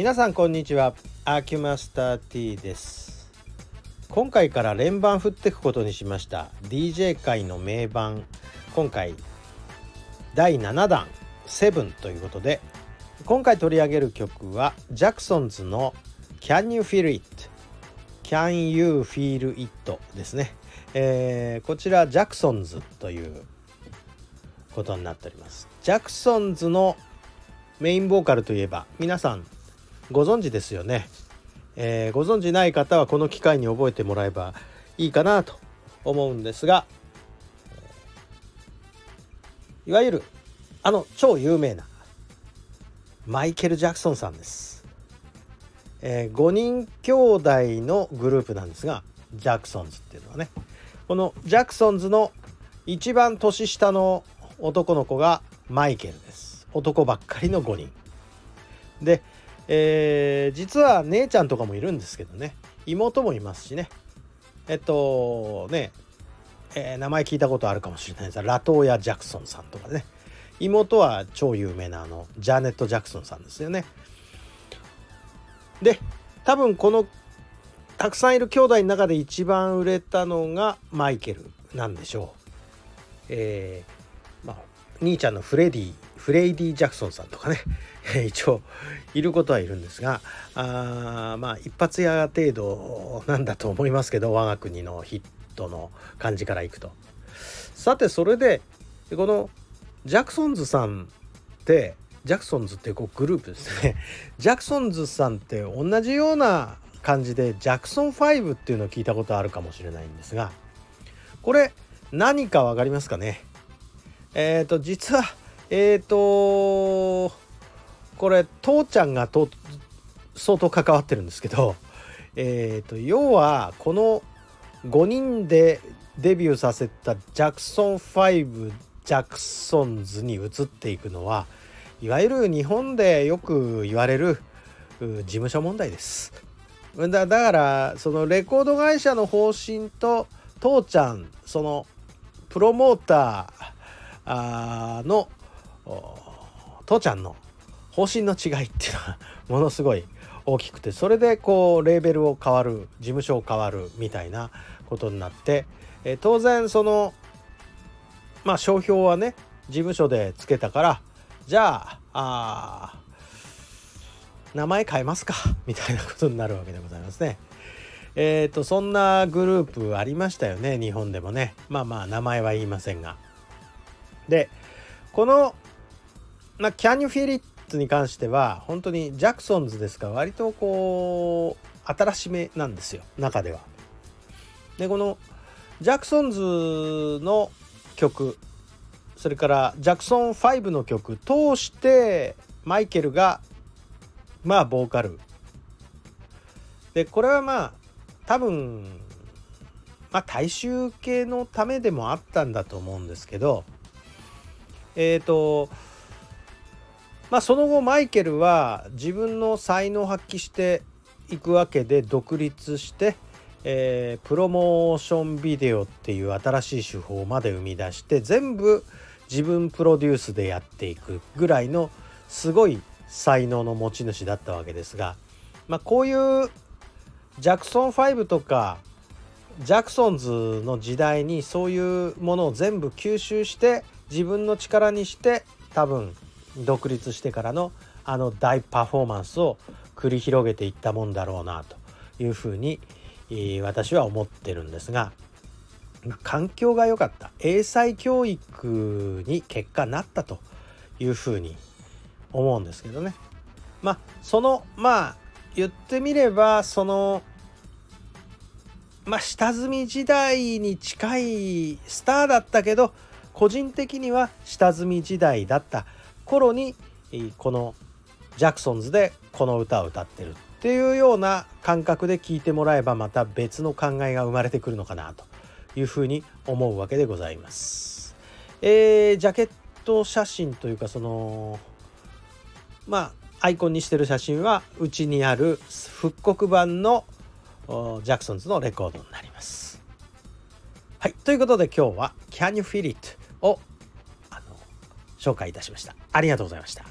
皆さんこんにちは。アキュマスター T です。今回から連番振ってくことにしました。DJ 界の名盤。今回第7弾7ということで今回取り上げる曲はジャクソンズの Can You Feel It? Can You Feel It ですね、えー、こちらジャクソンズということになっております。ジャクソンズのメインボーカルといえば皆さんご存知ですよね、えー、ご存知ない方はこの機会に覚えてもらえばいいかなと思うんですがいわゆるあの超有名なマイケル・ジャクソンさんです、えー、5人兄弟のグループなんですがジャクソンズっていうのはね。このジャクソンズの一番年下の男の子がマイケルです。男ばっかりの5人。でえー、実は姉ちゃんとかもいるんですけどね。妹もいますしね。えっとね、えー、名前聞いたことあるかもしれないです。ラトーヤ・ジャクソンさんとかね。妹は超有名なあのジャーネット・ジャクソンさんですよね。で多分このたくさんいる兄弟の中で一番売れたのがマイケルなんでしょう。えー、まあ兄ちゃんのフレディフレイディ・ジャクソンさんとかね。一応いることはいるんですがあまあ一発屋程度なんだと思いますけど我が国のヒットの感じからいくと。さてそれでこのジャクソンズさんってジャクソンズってこうグループですね。ジャクソンズさんって同じような感じでジャクソン5っていうのを聞いたことあるかもしれないんですがこれ何か分かりますかね？えっ、ー、と実はえっ、ー、とこれ父ちゃんがと相当関わってるんですけどえっ、ー、と要はこの5人でデビューさせたジャクソン5ジャクソンズに移っていくのはいわゆる日本でよく言われる事務所問題です。だからそのレコード会社の方針と父ちゃんそのプロモーターあの父ちゃんの方針の違いっていうのはものすごい大きくてそれでこうレーベルを変わる事務所を変わるみたいなことになって、え当然そのまあ商標はね事務所でつけたからじゃああ名前変えますかみたいなことになるわけでございますね。えっ、ー、とそんなグループありましたよね日本でもねまあまあ名前は言いませんが。でこのなキャニュ・フィリッツに関しては本当にジャクソンズですか割とこう新しめなんですよ中では。でこのジャクソンズの曲それからジャクソン5の曲通してマイケルがまあボーカルでこれはまあ多分まあ大衆系のためでもあったんだと思うんですけどえっ、ー、とまあその後マイケルは自分の才能を発揮していくわけで独立して、えー、プロモーションビデオっていう新しい手法まで生み出して全部自分プロデュースでやっていくぐらいのすごい才能の持ち主だったわけですが、まあ、こういうジャクソン5とかジャクソンズの時代にそういうものを全部吸収して自分の力にして多分独立してからのあの大パフォーマンスを繰り広げていったもんだろうなというふうに私は思ってるんですが環境が良かった英才教育に結果なったというふうに思うんですけどね。まあそのまあ言ってみればそのまあ下積み時代に近いスターだったけど個人的には下積み時代だった頃にこのジャクソンズでこの歌を歌ってるっていうような感覚で聴いてもらえばまた別の考えが生まれてくるのかなというふうに思うわけでございます。えー、ジャケット写真というかそのまあアイコンにしてる写真はうちにある復刻版のジャクソンズのレコードになります。はい。ということで今日は Can You Feel It? をあの紹介いたしました。ありがとうございました。